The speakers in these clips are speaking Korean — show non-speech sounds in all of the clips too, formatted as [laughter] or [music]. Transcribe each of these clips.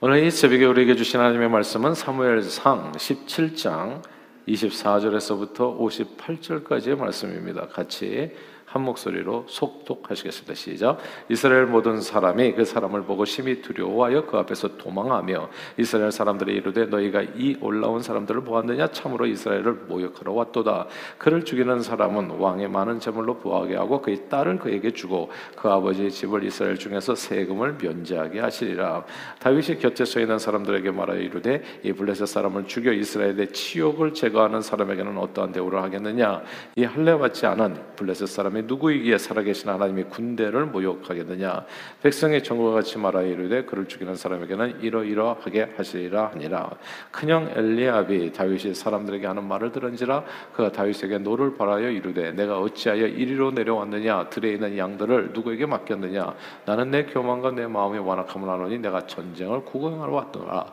오늘 이 새벽에 우리에게 주신 하나님의 말씀은 사무엘상 17장 24절에서부터 58절까지의 말씀입니다. 같이 한 목소리로 속독하시겠습니다. 시작. 이스라엘 모든 사람이 그 사람을 보고 심히 두려워하여 그 앞에서 도망하며 이스라엘 사람들이 이르되 너희가 이 올라온 사람들을 보았느냐 참으로 이스라엘을 모욕하러 왔도다. 그를 죽이는 사람은 왕의 많은 재물로 부하게 하고 그의 딸을 그에게 주고 그 아버지의 집을 이스라엘 중에서 세금을 면제하게 하시리라. 다윗이 곁에 서 있는 사람들에게 말하여 이르되 이 블레셋 사람을 죽여 이스라엘의 치욕을 제거하는 사람에게는 어떠한 대우를 하겠느냐? 이 할례 받지 않은 블레셋 사람이 사람이 누구이기에 살아계신 하나님의 군대를 모욕하겠느냐? 백성의 전과 같이 말하여 이르되 그를 죽이는 사람에게는 이러이러하게 하시리라 하니라. 큰형 엘리압이 다윗이 사람들에게 하는 말을 들은지라 그가 다윗에게 노를 발하여 이르되 네가 어찌하여 이리로 내려왔느냐? 들에 있는 양들을 누구에게 맡겼느냐? 나는 내 교만과 내 마음의 완악함을 하노니 내가 전쟁을 구경하러 왔더라.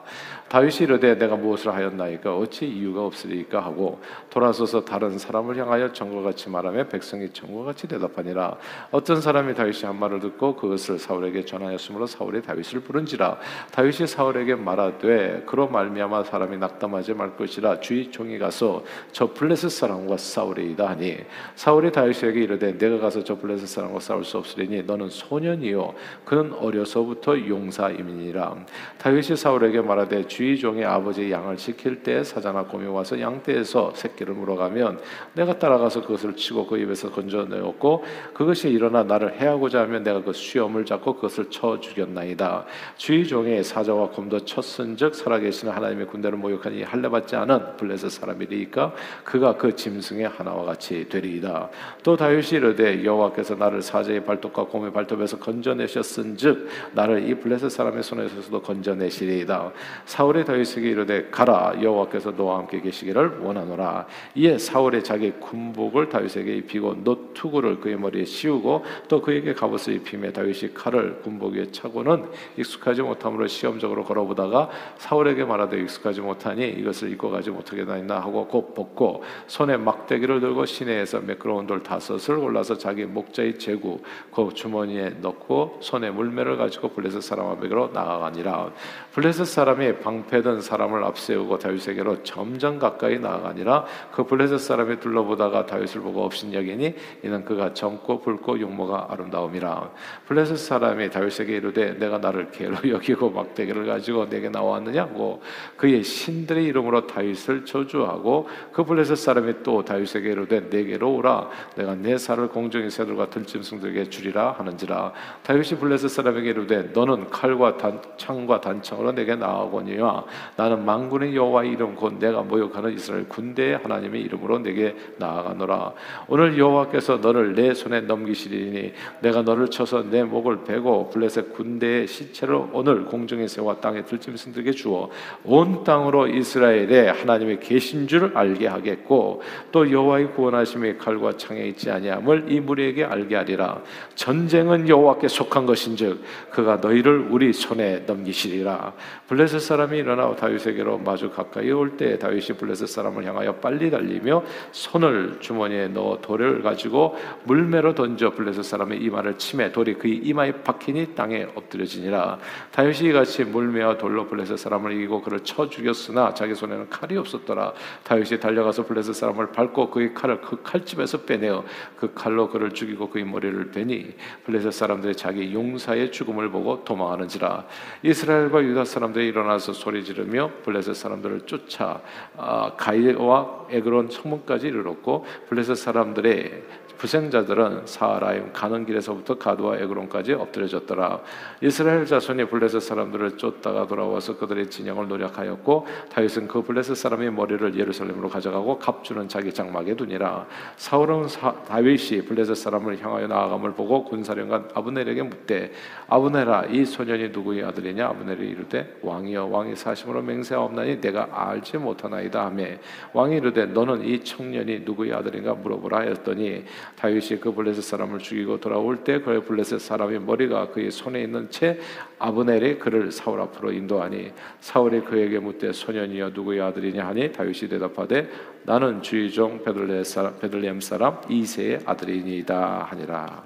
다윗이 이르되 내가 무엇을 하였나이까? 어찌 이유가 없으리까? 하고 돌아서서 다른 사람을 향하여 정과 같이 말하며 백성이 정과 같이 대답하니라. 어떤 사람이 다윗이 한 말을 듣고 그것을 사울에게 전하였으므로 사울이 다윗을 부른지라. 다윗이 사울에게 말하되 그로 말미암아 사람이 낙담하지 말 것이라. 주의 종이 가서 저 블레셋 사람과 싸우리이다 하니 사울이 다윗에게 이르되 내가 가서 저 블레셋 사람과 싸울 수 없으리니 너는 소년이요. 그는 어려서부터 용사임이니라. 다윗이 사울에게 말하되 주의 종이 아버지의 양을 지킬 때 사자나 곰이 와서 양떼에서 새끼를 물어가면 내가 따라가서 그것을 치고 그 입에서 건져 내었고 그것이 일어나 나를 해하고자 하면 내가 그 수염을 잡고 그것을 쳐 죽였나이다. 주의 종의 사자와 곰도 쳤은즉 살아계시는 하나님의 군대를 모욕하니 할례 받지 않은 블레셋 사람이리까 그가 그 짐승의 하나와 같이 되리이다. 또 다윗이 이르되 여호와께서 나를 사자의 발톱과 곰의 발톱에서 건져내셨은즉 나를 이 블레셋 사람의 손에서도 건져내시리이다. 사울이 다윗에게 이르되 가라 여호와께서 너와 함께 계시기를 원하노라 이에 사울의 자기 군복을 다윗에게 입히고 노투 구를 그의 머리에 씌우고 또 그에게 갑옷을 입히며 다윗이 칼을 군복 위에 차고는 익숙하지 못함으로 시험적으로 걸어보다가 사울에게 말하되 익숙하지 못하니 이것을 입고 가지 못하겠나이나 하고 곧 벗고 손에 막대기를 들고 시내에서 매끄러운 돌 다섯을 골라서 자기 목자의 제구 그 주머니에 넣고 손에 물매를 가지고 블레셋 사람 앞에로 나아가니라. 블레셋 사람이 방 방패든 사람을 앞세우고 다윗에게로 점점 가까이 나아가니라. 그 블레셋 사람이 둘러보다가 다윗을 보고 없신 여기니 이는 그가 젊고 붉고 용모가 아름다움이라. 블레셋 사람이 다윗에게 이르되 내가 나를 개로 [laughs] 여기고 막대기를 가지고 내게 나왔느냐고 그의 신들의 이름으로 다윗을 저주하고 그 블레셋 사람이 또 다윗에게 이르되 내게로 오라. 내가 내 살을 공중의 새들과 들짐승들에게 주리라 하는지라. 다윗이 블레셋 사람에게 이르되 너는 칼과 단, 창과 단창으로 내게 나아오거니와 하나님아 나는 만군의 여호와의 이름 곧 내가 모욕하는 이스라엘 군대의 하나님의 이름으로 내게 나아가노라. 오늘 여호와께서 너를 내 손에 넘기시리니 내가 너를 쳐서 내 목을 베고 블레셋 군대의 시체를 오늘 공중의 새와 땅의 들짐승들에게 주어 온 땅으로 이스라엘의 하나님의 계신 줄 알게 하겠고 또 여호와의 구원하심이 칼과 창에 있지 아니함을 이 무리에게 알게 하리라. 전쟁은 여호와께 속한 것인즉 그가 너희를 우리 손에 넘기시리라. 블레셋 사람이 일어나 다윗에게로 마주 가까이 올 때 다윗이 블레셋 사람을 향하여 빨리 달리며 손을 주머니에 넣어 돌을 가지고 물매로 던져 블레셋 사람의 이마를 치매 돌이 그의 이마에 박히니 땅에 엎드려지니라. 다윗이 같이 물매와 돌로 블레셋 사람을 이기고 그를 쳐 죽였으나 자기 손에는 칼이 없었더라. 다윗이 달려가서 블레셋 사람을 밟고 그의 칼을 그 칼집에서 빼내어 그 칼로 그를 죽이고 그의 머리를 베니 블레셋 사람들이 자기 용사의 죽음을 보고 도망하는지라. 이스라엘과 유다 사람들이 일어나서 소리 지르며 블레셋 사람들을 쫓아 아, 가이와 에그론 성문까지 이르렀고 블레셋 사람들의 부생자들은 사라임 가는 길에서부터 가드와 에그론까지 엎드려졌더라. 이스라엘 자손이 블레셋 사람들을 쫓다가 돌아와서 그들의 진영을 노력하였고 다윗은 그 블레셋 사람의 머리를 예루살렘으로 가져가고 갑주는 자기 장막에 두니라. 사울은 사, 다윗이 블레셋 사람을 향하여 나아감을 보고 군사령관 아브넬에게 묻되 아브넬아 이 소년이 누구의 아들이냐 아브넬이 이르되 왕이여 왕이 사심으로 맹세하옵나니 내가 알지 못하나이다 하며 왕이 이르되 너는 이 청년이 누구의 아들인가 물어보라 하였더니 다윗이 그 블레셋 사람을 죽이고 돌아올 때 그의 블레셋 사람의 머리가 그의 손에 있는 채 아브넬이 그를 사울 앞으로 인도하니 사울이 그에게 묻되 소년이여 누구의 아들이냐 하니 다윗이 대답하되 나는 주의 종 베들레헴 사람 이세의 아들이니이다 하니라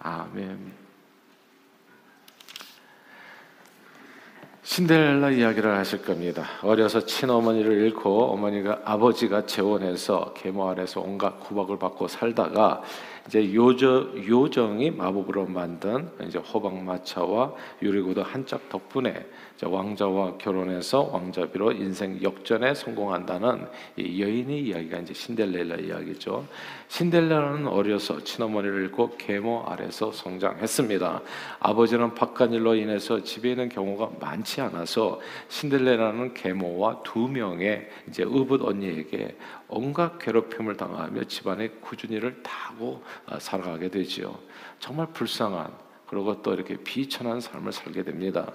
아멘. 신데렐라 이야기를 하실 겁니다. 어려서 친어머니를 잃고 어머니가 아버지가 재혼해서 계모 아래서 온갖 구박을 받고 살다가 이제 요저, 요정이 마법으로 만든 이제 호박마차와 유리구두 한 짝 덕분에 왕자와 결혼해서 왕자비로 인생 역전에 성공한다는 이 여인의 이야기가 이제 신데렐라 이야기죠. 신데렐라는 어려서 친어머니를 잃고 계모 아래서 성장했습니다. 아버지는 바깥일로 인해서 집에 있는 경우가 많지 않아서 신데렐라는 계모와 두 명의 이제 의붓 언니에게 온갖 괴롭힘을 당하며 집안의 꾸준히를 타고 어, 살아가게 되지요. 정말 불쌍한 그리고 또 이렇게 비천한 삶을 살게 됩니다.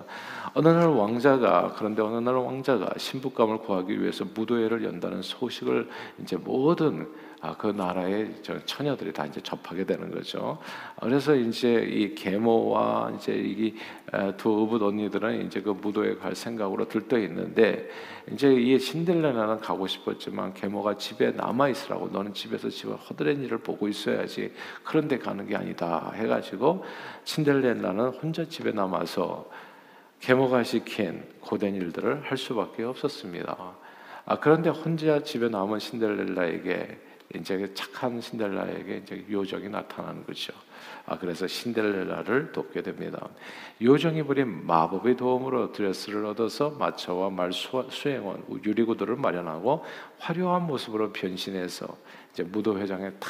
어느 날 왕자가 그런데 어느 날 왕자가 신부감을 구하기 위해서 무도회를 연다는 소식을 이제 모든 아, 그 나라의 처녀들이 다 이제 접하게 되는 거죠. 그래서 이제 이 계모와 이제 이 두 어붓 언니들은 이제 그 무도에 갈 생각으로 들떠 있는데 이제 이 신델레나는 가고 싶었지만 계모가 집에 남아 있으라고 너는 집에서 집을 허드렛 일을 보고 있어야지 그런데 가는 게 아니다 해가지고 신델레나는 혼자 집에 남아서 계모가 시킨 고된 일들을 할 수밖에 없었습니다. 아, 그런데 혼자 집에 남은 신델렐라에게 이제 착한 신데렐라에게 이제 요정이 나타나는 거죠. 아, 그래서 신데렐라를 돕게 됩니다. 요정이 부린 마법의 도움으로 드레스를 얻어서 마차와 말 수행원 유리구두를 마련하고 화려한 모습으로 변신해서 이제 무도 회장에 탁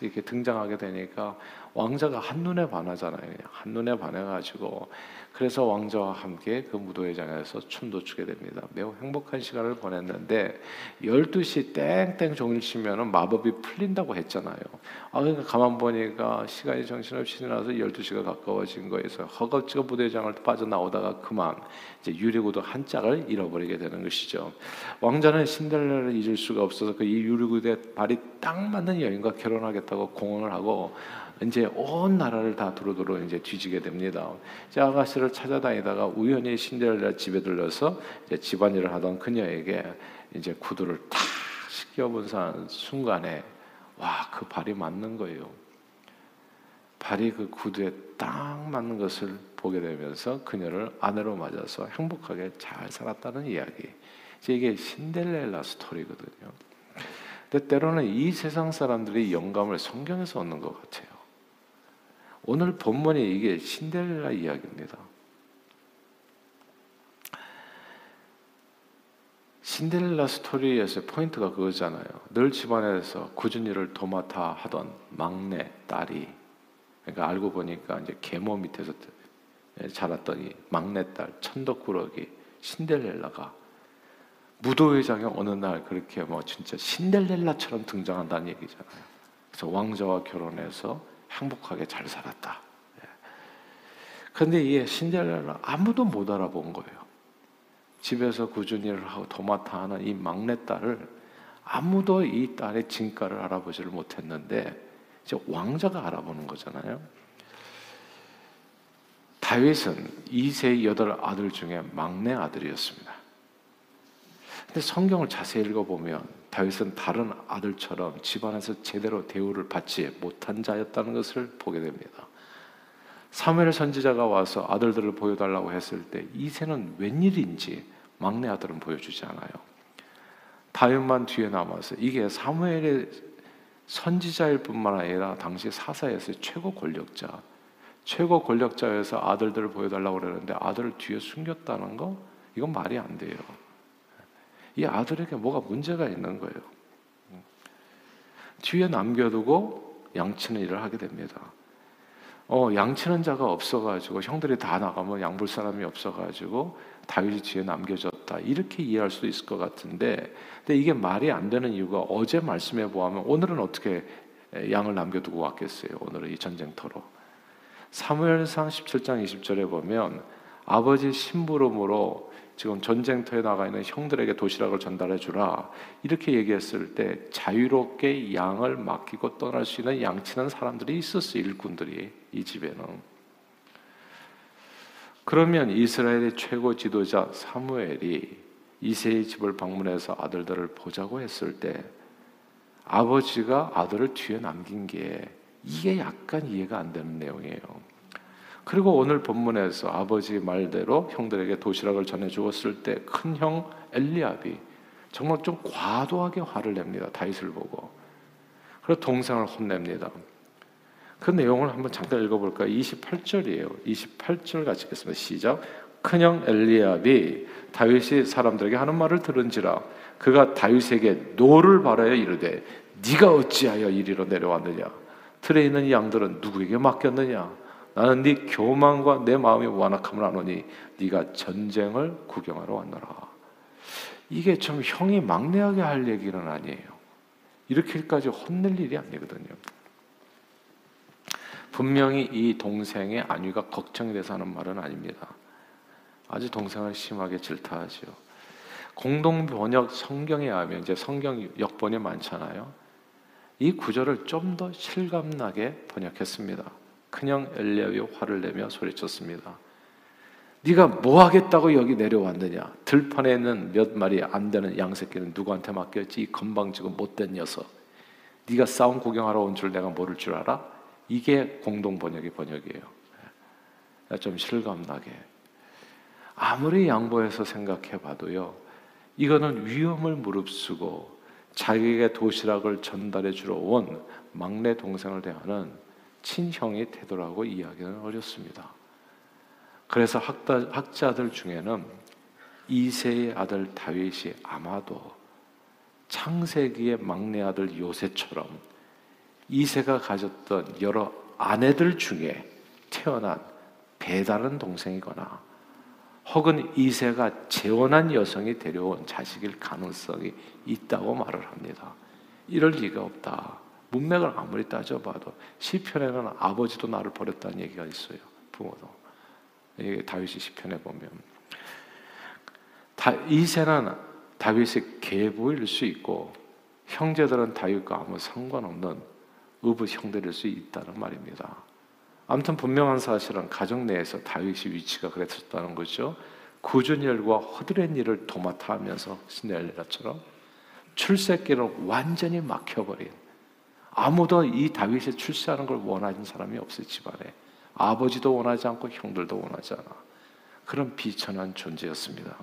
이렇게 등장하게 되니까 왕자가 한눈에 반하잖아요. 한눈에 반해가지고 그래서 왕자와 함께 그 무도회장에서 춤도 추게 됩니다. 매우 행복한 시간을 보냈는데 12시 땡땡 종일 치면은 마법이 풀린다고 했잖아요. 아 그러니까 가만 보니까 시간이 정신없이 지나서 12시가 가까워진 거에서 허겁지겁 무도회장을 빠져나오다가 그만 이제 유리구두 한 짝을 잃어버리게 되는 것이죠. 왕자는 신데렐라를 잊을 수가 없어서 그 이 유리구두에 발이 딱 맞는 여인과 결혼하 겠다고 공언을 하고 이제 온 나라를 다 두루두루 이제 뒤지게 됩니다. 이제 아가씨를 찾아다니다가 우연히 신데렐라 집에 들러서 이제 집안일을 하던 그녀에게 이제 구두를 탁 씻겨본 순간에 와 그 발이 맞는 거예요. 발이 그 구두에 딱 맞는 것을 보게 되면서 그녀를 아내로 맞아서 행복하게 잘 살았다는 이야기. 이게 신데렐라 스토리거든요. 근데 때로는 이 세상 사람들이 영감을 성경에서 얻는 것 같아요. 오늘 본문이 이게 신데렐라 이야기입니다. 신데렐라 스토리에서 포인트가 그거잖아요. 늘 집안에서 굳은 일을 도맡아 하던 막내 딸이 그러니까 알고 보니까 이제 계모 밑에서 자랐더니 막내 딸 천덕꾸러기 신데렐라가 무도회장에 어느 날 그렇게 뭐 진짜 신데렐라처럼 등장한다는 얘기잖아요. 그래서 왕자와 결혼해서 행복하게 잘 살았다. 그런데 이 신데렐라 아무도 못 알아본 거예요. 집에서 꾸준히 일을 하고 도맡아 하는 이 막내딸을 아무도 이 딸의 진가를 알아보지를 못했는데 이제 왕자가 알아보는 거잖아요. 다윗은 이세 여덟 아들 중에 막내 아들이었습니다. 근데 성경을 자세히 읽어보면 다윗은 다른 아들처럼 집안에서 제대로 대우를 받지 못한 자였다는 것을 보게 됩니다. 사무엘 선지자가 와서 아들들을 보여달라고 했을 때 이세는 웬일인지 막내 아들은 보여주지 않아요. 다윗만 뒤에 남아서 이게 사무엘의 선지자일 뿐만 아니라 당시 사사에서 최고 권력자, 최고 권력자여서 아들들을 보여달라고 그러는데 아들을 뒤에 숨겼다는 거 이건 말이 안 돼요. 이 아들에게 뭐가 문제가 있는 거예요. 뒤에 남겨두고 양치는 일을 하게 됩니다. 어, 양치는 자가 없어가지고 형들이 다 나가면 양볼 사람이 없어가지고 다윗이 뒤에 남겨졌다 이렇게 이해할 수 있을 것 같은데, 근데 이게 말이 안 되는 이유가 어제 말씀해 보면 오늘은 어떻게 양을 남겨두고 왔겠어요? 오늘은 이 전쟁터로. 사무엘상 17장 20절에 보면 아버지 심부름으로 지금 전쟁터에 나가 있는 형들에게 도시락을 전달해 주라. 이렇게 얘기했을 때 자유롭게 양을 맡기고 떠날 수 있는 양치는 사람들이 있었어요. 일꾼들이 이 집에는. 그러면 이스라엘의 최고 지도자 사무엘이 이세의 집을 방문해서 아들들을 보자고 했을 때 아버지가 아들을 뒤에 남긴 게 이게 약간 이해가 안 되는 내용이에요. 그리고 오늘 본문에서 아버지 말대로 형들에게 도시락을 전해 주었을 때 큰 형 엘리압이 정말 좀 과도하게 화를 냅니다. 다윗을 보고. 그리고 동생을 혼냅니다. 그 내용을 한번 잠깐 읽어볼까요? 28절이에요. 28절 같이 읽겠습니다. 시작. 큰형 엘리압이 다윗이 사람들에게 하는 말을 들은지라 그가 다윗에게 노를 발하여 이르되 네가 어찌하여 이리로 내려왔느냐 들에 있는 양들은 누구에게 맡겼느냐 나는 네 교만과 네 마음의 완악함을 아노니 네가 전쟁을 구경하러 왔노라 이게 좀 형이 막내하게 할 얘기는 아니에요 이렇게까지 혼낼 일이 아니거든요 분명히 이 동생의 안위가 걱정이 돼서 하는 말은 아닙니다 아주 동생을 심하게 질타하죠. 공동 번역 성경에 하면 이제 성경 역번이 많잖아요. 이 구절을 좀 더 실감나게 번역했습니다. 큰형 엘리야이 화를 내며 소리쳤습니다. 네가 뭐 하겠다고 여기 내려왔느냐? 들판에 있는 몇 마리 안 되는 양새끼는 누구한테 맡겼지? 이 건방지고 못된 녀석. 네가 싸움 구경하러 온 줄 내가 모를 줄 알아? 이게 공동 번역의 번역이에요. 좀 실감나게. 아무리 양보해서 생각해 봐도요, 이거는 위험을 무릅쓰고 자기에게 도시락을 전달해 주러 온 막내 동생을 대하는 친형의 태도라고 이야기는 어렵습니다. 그래서 학다, 학자 들 중에는 이세의 아들 다윗이 아마도 창세기의 막내 아들 요새처럼 이세가 가졌던 여러 아내들 중에 태어난 배다른 동생이거나 혹은 이세가 재혼한 여성이 데려온 자식일 가능성이 있다고 말을 합니다. 이럴 리가 없다. 문맥을 아무리 따져봐도 시편에는 아버지도 나를 버렸다는 얘기가 있어요. 부모도. 이게 다윗이 시편에 보면 다, 이세는 다윗의 계부일 수 있고 형제들은 다윗과 아무 상관없는 의붓 형들일 수 있다는 말입니다. 아무튼 분명한 사실은 가정 내에서 다윗의 위치가 그랬었다는 거죠. 굳은 일과 허드렛 일을 도맡아 하면서 신데렐라처럼 출세길을 완전히 막혀버린 아무도 이 다윗이 출세하는 걸 원하는 사람이 없어요 집안에 아버지도 원하지 않고 형들도 원하지 않아 그런 비천한 존재였습니다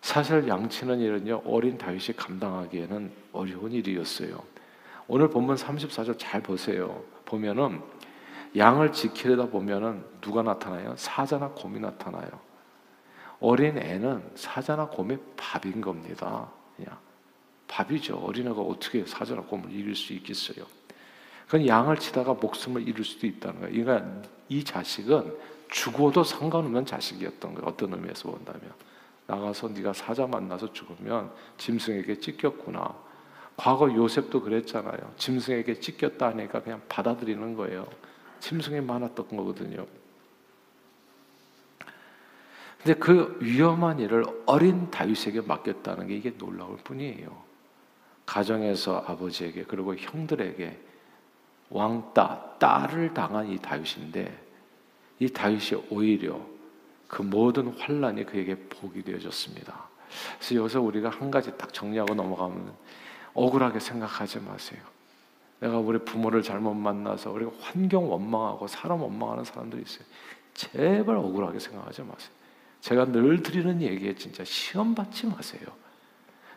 사실 양치는 일은요 어린 다윗이 감당하기에는 어려운 일이었어요 오늘 본문 34절 잘 보세요 보면은 양을 지키려다 보면은 누가 나타나요? 사자나 곰이 나타나요. 어린 애는 사자나 곰의 밥인 겁니다. 그냥 밥이죠. 어린애가 어떻게 사자나 곰을 이길 수 있겠어요? 그건 양을 치다가 목숨을 잃을 수도 있다는 거예요. 그러니까 이 자식은 죽어도 상관없는 자식이었던 거예요. 어떤 의미에서 본다면 나가서 네가 사자 만나서 죽으면 짐승에게 찢겼구나. 과거 요셉도 그랬잖아요. 짐승에게 찢겼다 하니까 그냥 받아들이는 거예요. 짐승이 많았던 거거든요. 근데 그 위험한 일을 어린 다윗에게 맡겼다는 게 이게 놀라울 뿐이에요. 가정에서 아버지에게 그리고 형들에게 왕따, 딸을 당한 이 다윗인데 이 다윗이 오히려 그 모든 환란이 그에게 복이 되어졌습니다. 그래서 여기서 우리가 한 가지 딱 정리하고 넘어가면 억울하게 생각하지 마세요. 내가 우리 부모를 잘못 만나서 우리가 환경 원망하고 사람 원망하는 사람들이 있어요. 제발 억울하게 생각하지 마세요. 제가 늘 드리는 얘기에 진짜 시험 받지 마세요.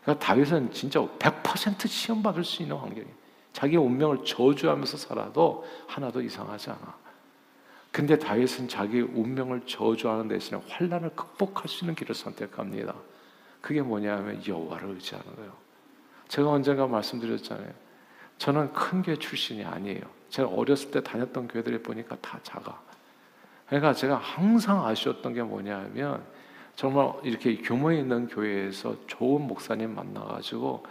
그러니까 다윗은 진짜 100% 시험 받을 수 있는 환경이에요. 자기 운명을 저주하면서 살아도 하나도 이상하지 않아. 근데 다윗은 자기 운명을 저주하는 대신에 환란을 극복할 수 있는 길을 선택합니다. 그게 뭐냐면 여호와를 의지하는 거예요. 제가 언젠가 말씀드렸잖아요. 저는 큰 교회 출신이 아니에요. 제가 어렸을 때 다녔던 교회들을 보니까 다 작아. 그러니까 제가 항상 아쉬웠던 게 뭐냐면 정말 이렇게 규모 있는 교회에서 좋은 목사님 만나가지고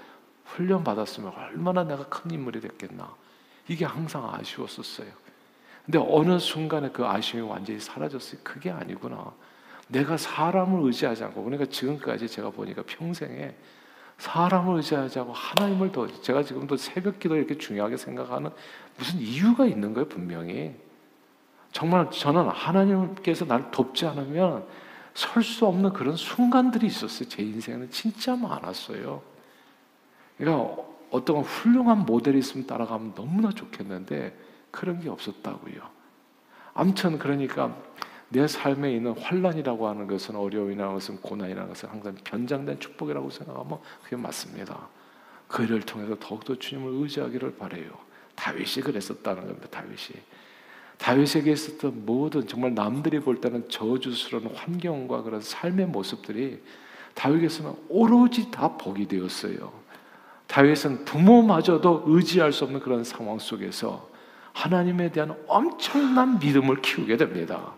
훈련 받았으면 얼마나 내가 큰 인물이 됐겠나. 이게 항상 아쉬웠었어요. 근데 어느 순간에 그 아쉬움이 완전히 사라졌어요. 그게 아니구나. 내가 사람을 의지하지 않고 그러니까 지금까지 제가 보니까 평생에 사람을 의지하지 않고 하나님을 더 제가 지금도 새벽 기도 이렇게 중요하게 생각하는 무슨 이유가 있는 거예요 분명히 정말 저는 하나님께서 나를 돕지 않으면 설 수 없는 그런 순간들이 있었어요 제 인생에는 진짜 많았어요 그러니까 어떤 훌륭한 모델이 있으면 따라가면 너무나 좋겠는데 그런 게 없었다고요 아무튼 그러니까 내 삶에 있는 환란이라고 하는 것은 어려움이라는 것은 고난이라는 것은 항상 변장된 축복이라고 생각하면 그게 맞습니다. 그 일을 통해서 더욱더 주님을 의지하기를 바래요. 다윗이 그랬었다는 겁니다. 다윗이 다윗에게 있었던 모든 정말 남들이 볼 때는 저주스러운 환경과 그런 삶의 모습들이 다윗에게서는 오로지 다 복이 되었어요. 다윗은 부모마저도 의지할 수 없는 그런 상황 속에서 하나님에 대한 엄청난 믿음을 키우게 됩니다.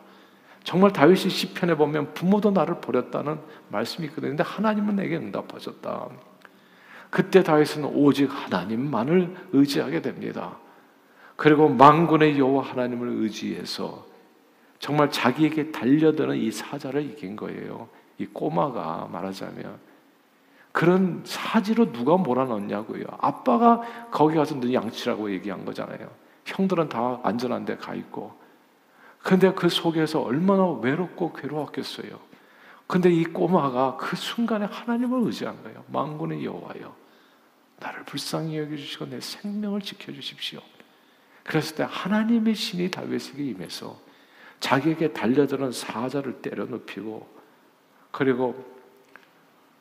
정말 다윗이 시편에 보면 부모도 나를 버렸다는 말씀이 있거든요. 근데 하나님은 내게 응답하셨다. 그때 다윗은 오직 하나님만을 의지하게 됩니다. 그리고 망군의 여호와 하나님을 의지해서 정말 자기에게 달려드는 이 사자를 이긴 거예요. 이 꼬마가 말하자면 그런 사지로 누가 몰아넣냐고요. 아빠가 거기 가서 너 양치라고 얘기한 거잖아요. 형들은 다 안전한 데 가 있고. 근데 그 속에서 얼마나 외롭고 괴로웠겠어요. 근데 이 꼬마가 그 순간에 하나님을 의지한 거예요. 망군의 여호와여. 나를 불쌍히 여겨 주시고 내 생명을 지켜 주십시오. 그랬을 때 하나님의 신이 다윗에게 임해서 자기에게 달려드는 사자를 때려 눕히고 그리고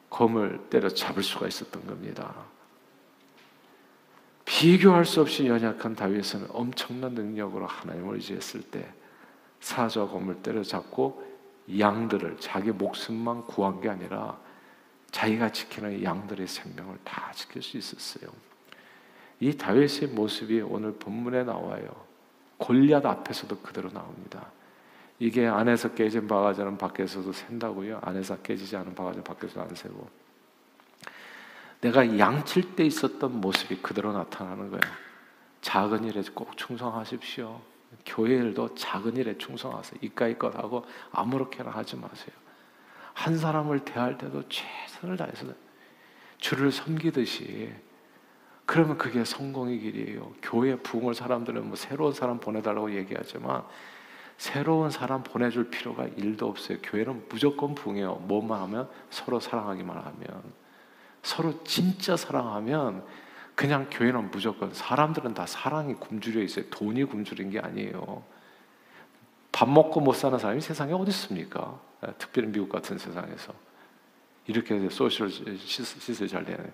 검을 때려 잡을 수가 있었던 겁니다. 비교할 수 없이 연약한 다윗은 엄청난 능력으로 하나님을 의지했을 때 사자와 검을 때려잡고 양들을 자기 목숨만 구한 게 아니라 자기가 지키는 양들의 생명을 다 지킬 수 있었어요. 이 다윗의 모습이 오늘 본문에 나와요. 골리앗 앞에서도 그대로 나옵니다. 이게 안에서 깨진 바가지는 밖에서도 샌다고요. 안에서 깨지지 않은 바가지는 밖에서 안 새고. 내가 양칠 때 있었던 모습이 그대로 나타나는 거예요. 작은 일에 꼭 충성하십시오. 교회 일도 작은 일에 충성하세요. 이까이 것 하고 아무렇게나 하지 마세요. 한 사람을 대할 때도 최선을 다해서 주를 섬기듯이 그러면 그게 성공의 길이에요. 교회 부흥을 사람들은 뭐 새로운 사람 보내달라고 얘기하지만 새로운 사람 보내줄 필요가 일도 없어요. 교회는 무조건 부흥해요. 뭐만 하면 서로 사랑하기만 하면 서로 진짜 사랑하면 그냥 교회는 무조건 사람들은 다 사랑이 굶주려 있어요. 돈이 굶주린 게 아니에요. 밥 먹고 못 사는 사람이 세상에 어디 있습니까? 특별히 미국 같은 세상에서 이렇게 소셜 시스템이 잘 되는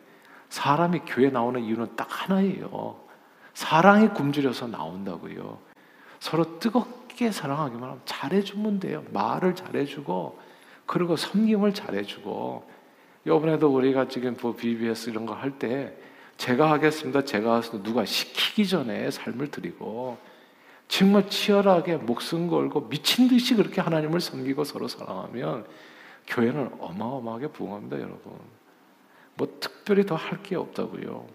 사람이 교회 나오는 이유는 딱 하나예요. 사랑이 굶주려서 나온다고요. 서로 뜨겁게 사랑하기만 하면 잘해주면 돼요. 말을 잘해주고, 그리고 섬김을 잘해주고. 이번에도 우리가 지금 뭐 BBS 이런 거 할 때, 제가 하겠습니다. 제가 하겠습니다. 누가 시키기 전에 삶을 드리고, 정말 치열하게 목숨 걸고 미친 듯이 그렇게 하나님을 섬기고 서로 사랑하면 교회는 어마어마하게 부흥합니다, 여러분. 뭐 특별히 더 할 게 없다고요.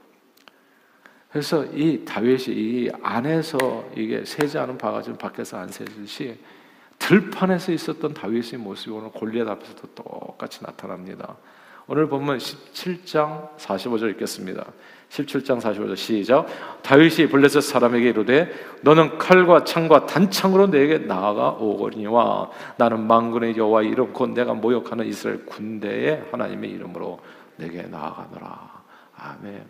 그래서 이 다윗이 이 안에서 이게 세지 않은 바가지 밖에서 안 세듯이 들판에서 있었던 다윗의 모습이 오늘 골리앗 앞에서도 똑같이 나타납니다. 오늘 보면 17장 45절 읽겠습니다. 17장 45절 시작. 다윗이 블레셋 사람에게 이르되 너는 칼과 창과 단창으로 내게 나아가 오거니와 나는 망군의 여호와 이름 곧 내가 모욕하는 이스라엘 군대의 하나님의 이름으로 내게 나아가노라. 아멘.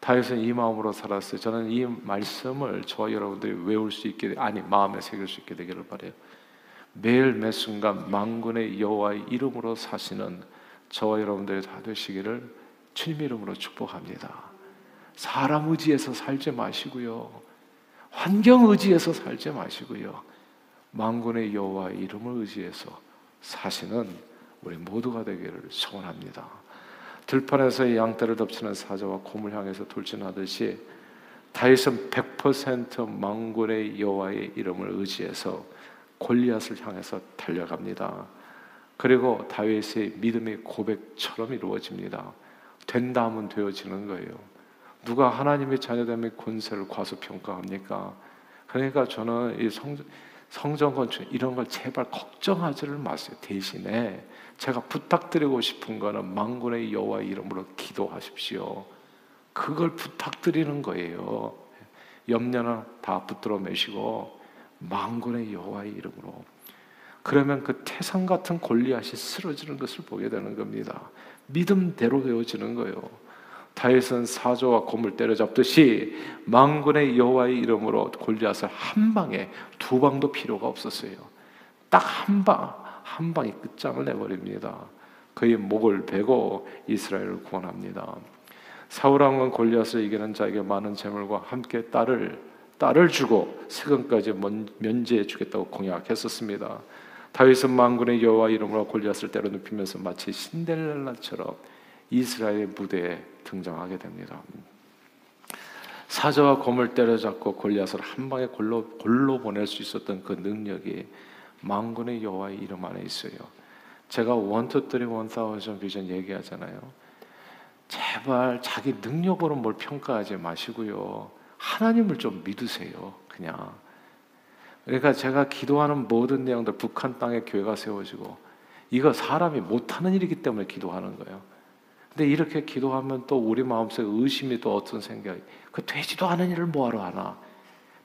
다윗은 이 마음으로 살았어요. 저는 이 말씀을 저와 여러분들이 외울 수 있게 아니 마음에 새길 수 있게 되기를 바래요. 매일 매 순간 만군의 여호와의 이름으로 사시는 저와 여러분들이 다 되시기를 주님 이름으로 축복합니다. 사람 의지에서 살지 마시고요. 환경 의지에서 살지 마시고요. 만군의 여호와의 이름을 의지해서 사시는 우리 모두가 되기를 소원합니다. 들판에서 양떼를 덮치는 사자와 곰을 향해서 돌진하듯이 다윗은 100% 망군의 여호와의 이름을 의지해서 골리앗을 향해서 달려갑니다. 그리고 다윗의 믿음의 고백처럼 이루어집니다. 된다면 되어지는 거예요. 누가 하나님의 자녀됨의 권세를 과소평가합니까? 그러니까 저는 이 성, 성전 건축 이런 걸 제발 걱정하지를 마세요. 대신에 제가 부탁드리고 싶은 거는 망군의 여호와 이름으로 기도하십시오. 그걸 부탁드리는 거예요. 염려는 다 붙들어 매시고 망군의 여호와의 이름으로 그러면 그 태산 같은 골리앗이 쓰러지는 것을 보게 되는 겁니다. 믿음대로 되어지는 거예요. 다윗은 사조와 곰을 때려잡듯이 망군의 여호와의 이름으로 골리앗을 한 방에 두 방도 필요가 없었어요. 딱 한 방, 한 방이 끝장을 내버립니다. 그의 목을 베고 이스라엘을 구원합니다. 사울 왕은 골리앗을 이기는 자에게 많은 재물과 함께 딸을 딸을 주고 세금까지 면제해 주겠다고 공약했었습니다. 다윗은 만군의 여호와 이름으로 골리앗을 때려 눕히면서 마치 신데렐라처럼 이스라엘 무대에 등장하게 됩니다. 사자와 곰을 때려잡고 골리앗을 한 방에 골로, 골로 보낼 수 있었던 그 능력이 만군의 여호와의 이름 안에 있어요. 제가 one two three one thousand 비전 얘기하잖아요. 제발 자기 능력으로 뭘 평가하지 마시고요. 하나님을 좀 믿으세요. 그냥. 그러니까 제가 기도하는 모든 내용들 북한 땅에 교회가 세워지고 이거 사람이 못하는 일이기 때문에 기도하는 거예요. 근데 이렇게 기도하면 또 우리 마음속에 의심이 또 어떤 생각이 그 되지도 않은 일을 뭐하러 하나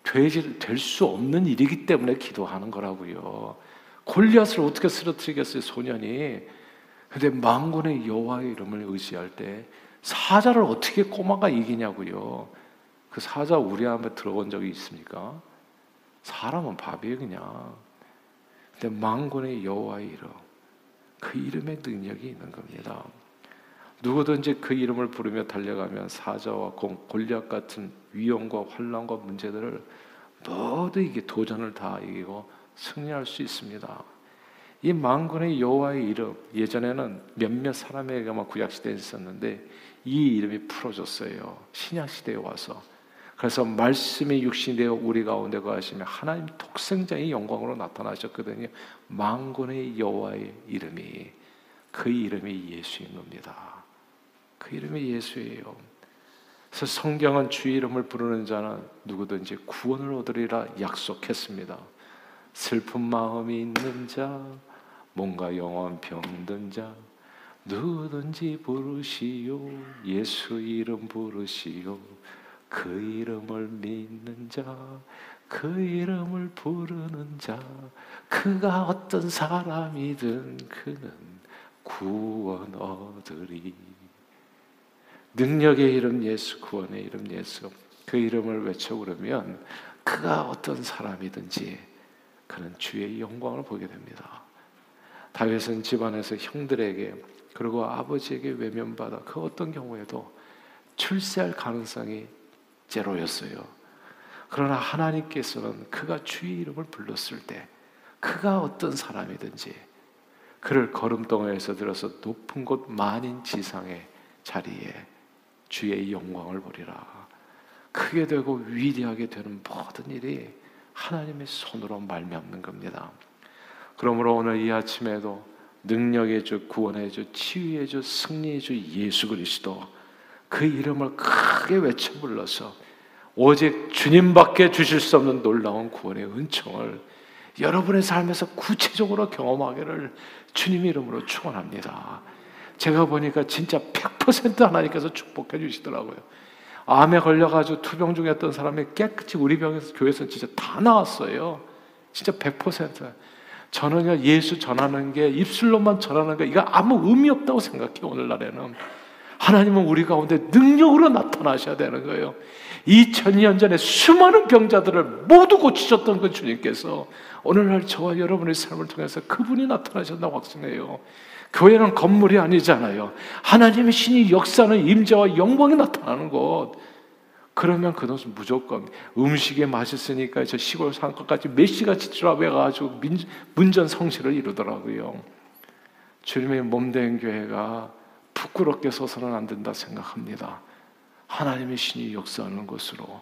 되지 될 수 없는 일이기 때문에 기도하는 거라고요. 골리앗을 어떻게 쓰러뜨리겠어요 소년이? 근데 망군의 여호와의 이름을 의지할 때 사자를 어떻게 꼬마가 이기냐고요. 그 사자 우리 앞에 들어본 적이 있습니까? 사람은 밥이에요 그냥. 근데 망군의 여호와의 이름 그 이름의 능력이 있는 겁니다. 누구든지 그 이름을 부르며 달려가면 사자와 골리앗 같은 위험과 환란과 문제들을 모두 이게 도전을 다 이기고 승리할 수 있습니다. 이 만군의 여호와의 이름 예전에는 몇몇 사람에게만 구약 시대에 있었는데 이 이름이 풀어졌어요. 신약 시대에 와서 그래서 말씀이 육신이 되어 우리 가운데 거하시며 하나님 독생자의 영광으로 나타나셨거든요. 만군의 여호와의 이름이 그 이름이 예수인 겁니다. 그 이름이 예수예요. 그래서 성경은 주의 이름을 부르는 자는 누구든지 구원을 얻으리라 약속했습니다. 슬픈 마음이 있는 자, 뭔가 영원 병든 자, 누구든지 부르시오. 예수 이름 부르시오. 그 이름을 믿는 자, 그 이름을 부르는 자, 그가 어떤 사람이든 그는 구원 얻으리. 능력의 이름 예수, 구원의 이름 예수. 그 이름을 외쳐 부르면 그가 어떤 사람이든지 그는 주의 영광을 보게 됩니다. 다윗은 집안에서 형들에게 그리고 아버지에게 외면받아 그 어떤 경우에도 출세할 가능성이 제로였어요. 그러나 하나님께서는 그가 주의 이름을 불렀을 때 그가 어떤 사람이든지 그를 걸음덩이에서 들어서 높은 곳 만인 지상의 자리에 주의 영광을 보리라. 크게 되고 위대하게 되는 모든 일이 하나님의 손으로 말미암는 겁니다. 그러므로 오늘 이 아침에도 능력의 주, 구원의 주, 치유의 주, 승리의 주 예수 그리스도 그 이름을 크게 외쳐 불러서 오직 주님밖에 주실 수 없는 놀라운 구원의 은총을 여러분의 삶에서 구체적으로 경험하기를 주님 이름으로 축원합니다. 제가 보니까 진짜 100% 하나님께서 축복해 주시더라고요. 암에 걸려가지고 투병 중이었던 사람이 깨끗이 우리 병에서 교회에서 진짜 다 나왔어요. 진짜 100%. 저는요 예수 전하는 게 입술로만 전하는 게 이거 아무 의미 없다고 생각해요 오늘날에는. 하나님은 우리 가운데 능력으로 나타나셔야 되는 거예요. 2000년 전에 수많은 병자들을 모두 고치셨던 그 주님께서 오늘날 저와 여러분의 삶을 통해서 그분이 나타나셨다고 확신해요. 교회는 건물이 아니잖아요. 하나님의 신이 역사는 임재와 영광이 나타나는 곳. 그러면 그것은 무조건 음식이 맛있으니까 저 시골 상가까지 몇 시간치 트라베가지고 문전 성실을 이루더라고요. 주님의 몸된 교회가 부끄럽게 서서는 안 된다 생각합니다. 하나님의 신이 역사하는 것으로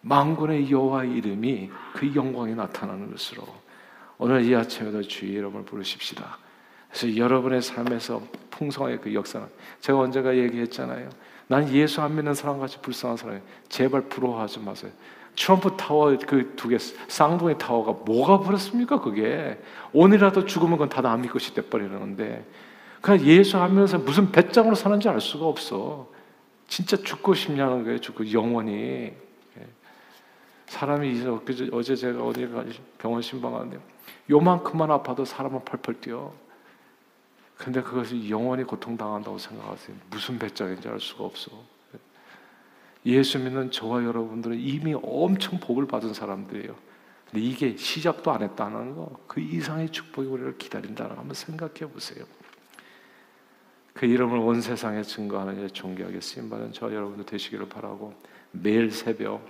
망군의 여호와 이름이 그 영광이 나타나는 것으로 오늘 이 아침에도 주의 이름을 부르십시다. 그래서 여러분의 삶에서 풍성의 그 역사는 제가 언제가 얘기했잖아요. 난 예수 안 믿는 사람같이 불쌍한 사람이 제발 부러워하지 마세요. 트럼프 타워 그 두 개 쌍둥이 타워가 뭐가 부럽습니까 그게 오늘이라도 죽으면 그건 다 남의 것이 돼버리는데 그냥 예수 안 믿는 사람 무슨 배짱으로 사는지 알 수가 없어. 진짜 죽고 싶냐는 거예요. 죽고 영원히. 예. 사람이 이제 어제 제가 어디 병원 신방하는데 요만큼만 아파도 사람은 펄펄 뛰어. 근데 그것이 영원히 고통당한다고 생각하세요. 무슨 배짱인지 알 수가 없어. 예수 믿는 저와 여러분들은 이미 엄청 복을 받은 사람들이에요. 근데 이게 시작도 안 했다는 거, 그 이상의 축복이 우리를 기다린다는 거 한번 생각해 보세요. 그 이름을 온 세상에 증거하는 존귀하게 쓰임받은 저 여러분들 되시기를 바라고 매일 새벽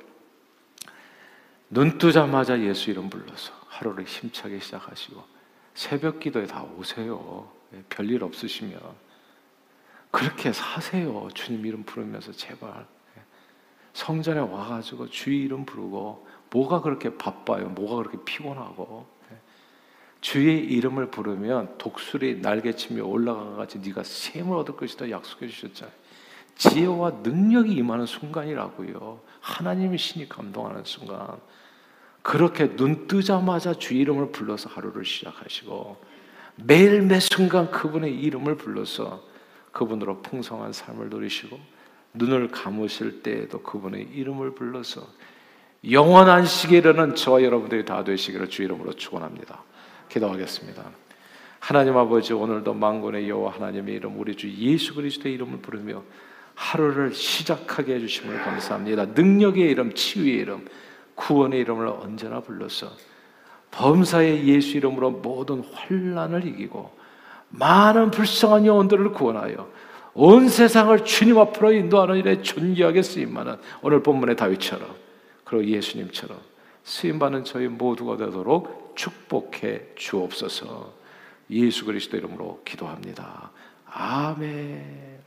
눈 뜨자마자 예수 이름 불러서 하루를 힘차게 시작하시고 새벽 기도에 다 오세요. 예, 별일 없으시면 그렇게 사세요. 주님 이름 부르면서 제발 예. 성전에 와가지고 주 이름 부르고 뭐가 그렇게 바빠요? 뭐가 그렇게 피곤하고 예. 주의 이름을 부르면 독수리 날개치며 올라가 같이 네가 샘을 얻을 것이다 약속해 주셨잖아요. 지혜와 능력이 임하는 순간이라고요. 하나님의 신이 감동하는 순간. 그렇게 눈 뜨자마자 주 이름을 불러서 하루를 시작하시고 매일 매 순간 그분의 이름을 불러서 그분으로 풍성한 삶을 누리시고 눈을 감으실 때에도 그분의 이름을 불러서 영원한 시기에는 저와 여러분들이 다 되시기를 주 이름으로 축원합니다. 기도하겠습니다. 하나님 아버지 오늘도 만군의 여호와 하나님의 이름 우리 주 예수 그리스도의 이름을 부르며 하루를 시작하게 해주심을 감사합니다. 능력의 이름, 치유의 이름, 구원의 이름을 언제나 불러서 범사의 예수 이름으로 모든 환란을 이기고 많은 불쌍한 영혼들을 구원하여 온 세상을 주님 앞으로 인도하는 일에 존귀하게 쓰임만은 오늘 본문의 다윗처럼 그리고 예수님처럼 쓰임받는 저희 모두가 되도록 축복해 주옵소서 예수 그리스도 이름으로 기도합니다. 아멘.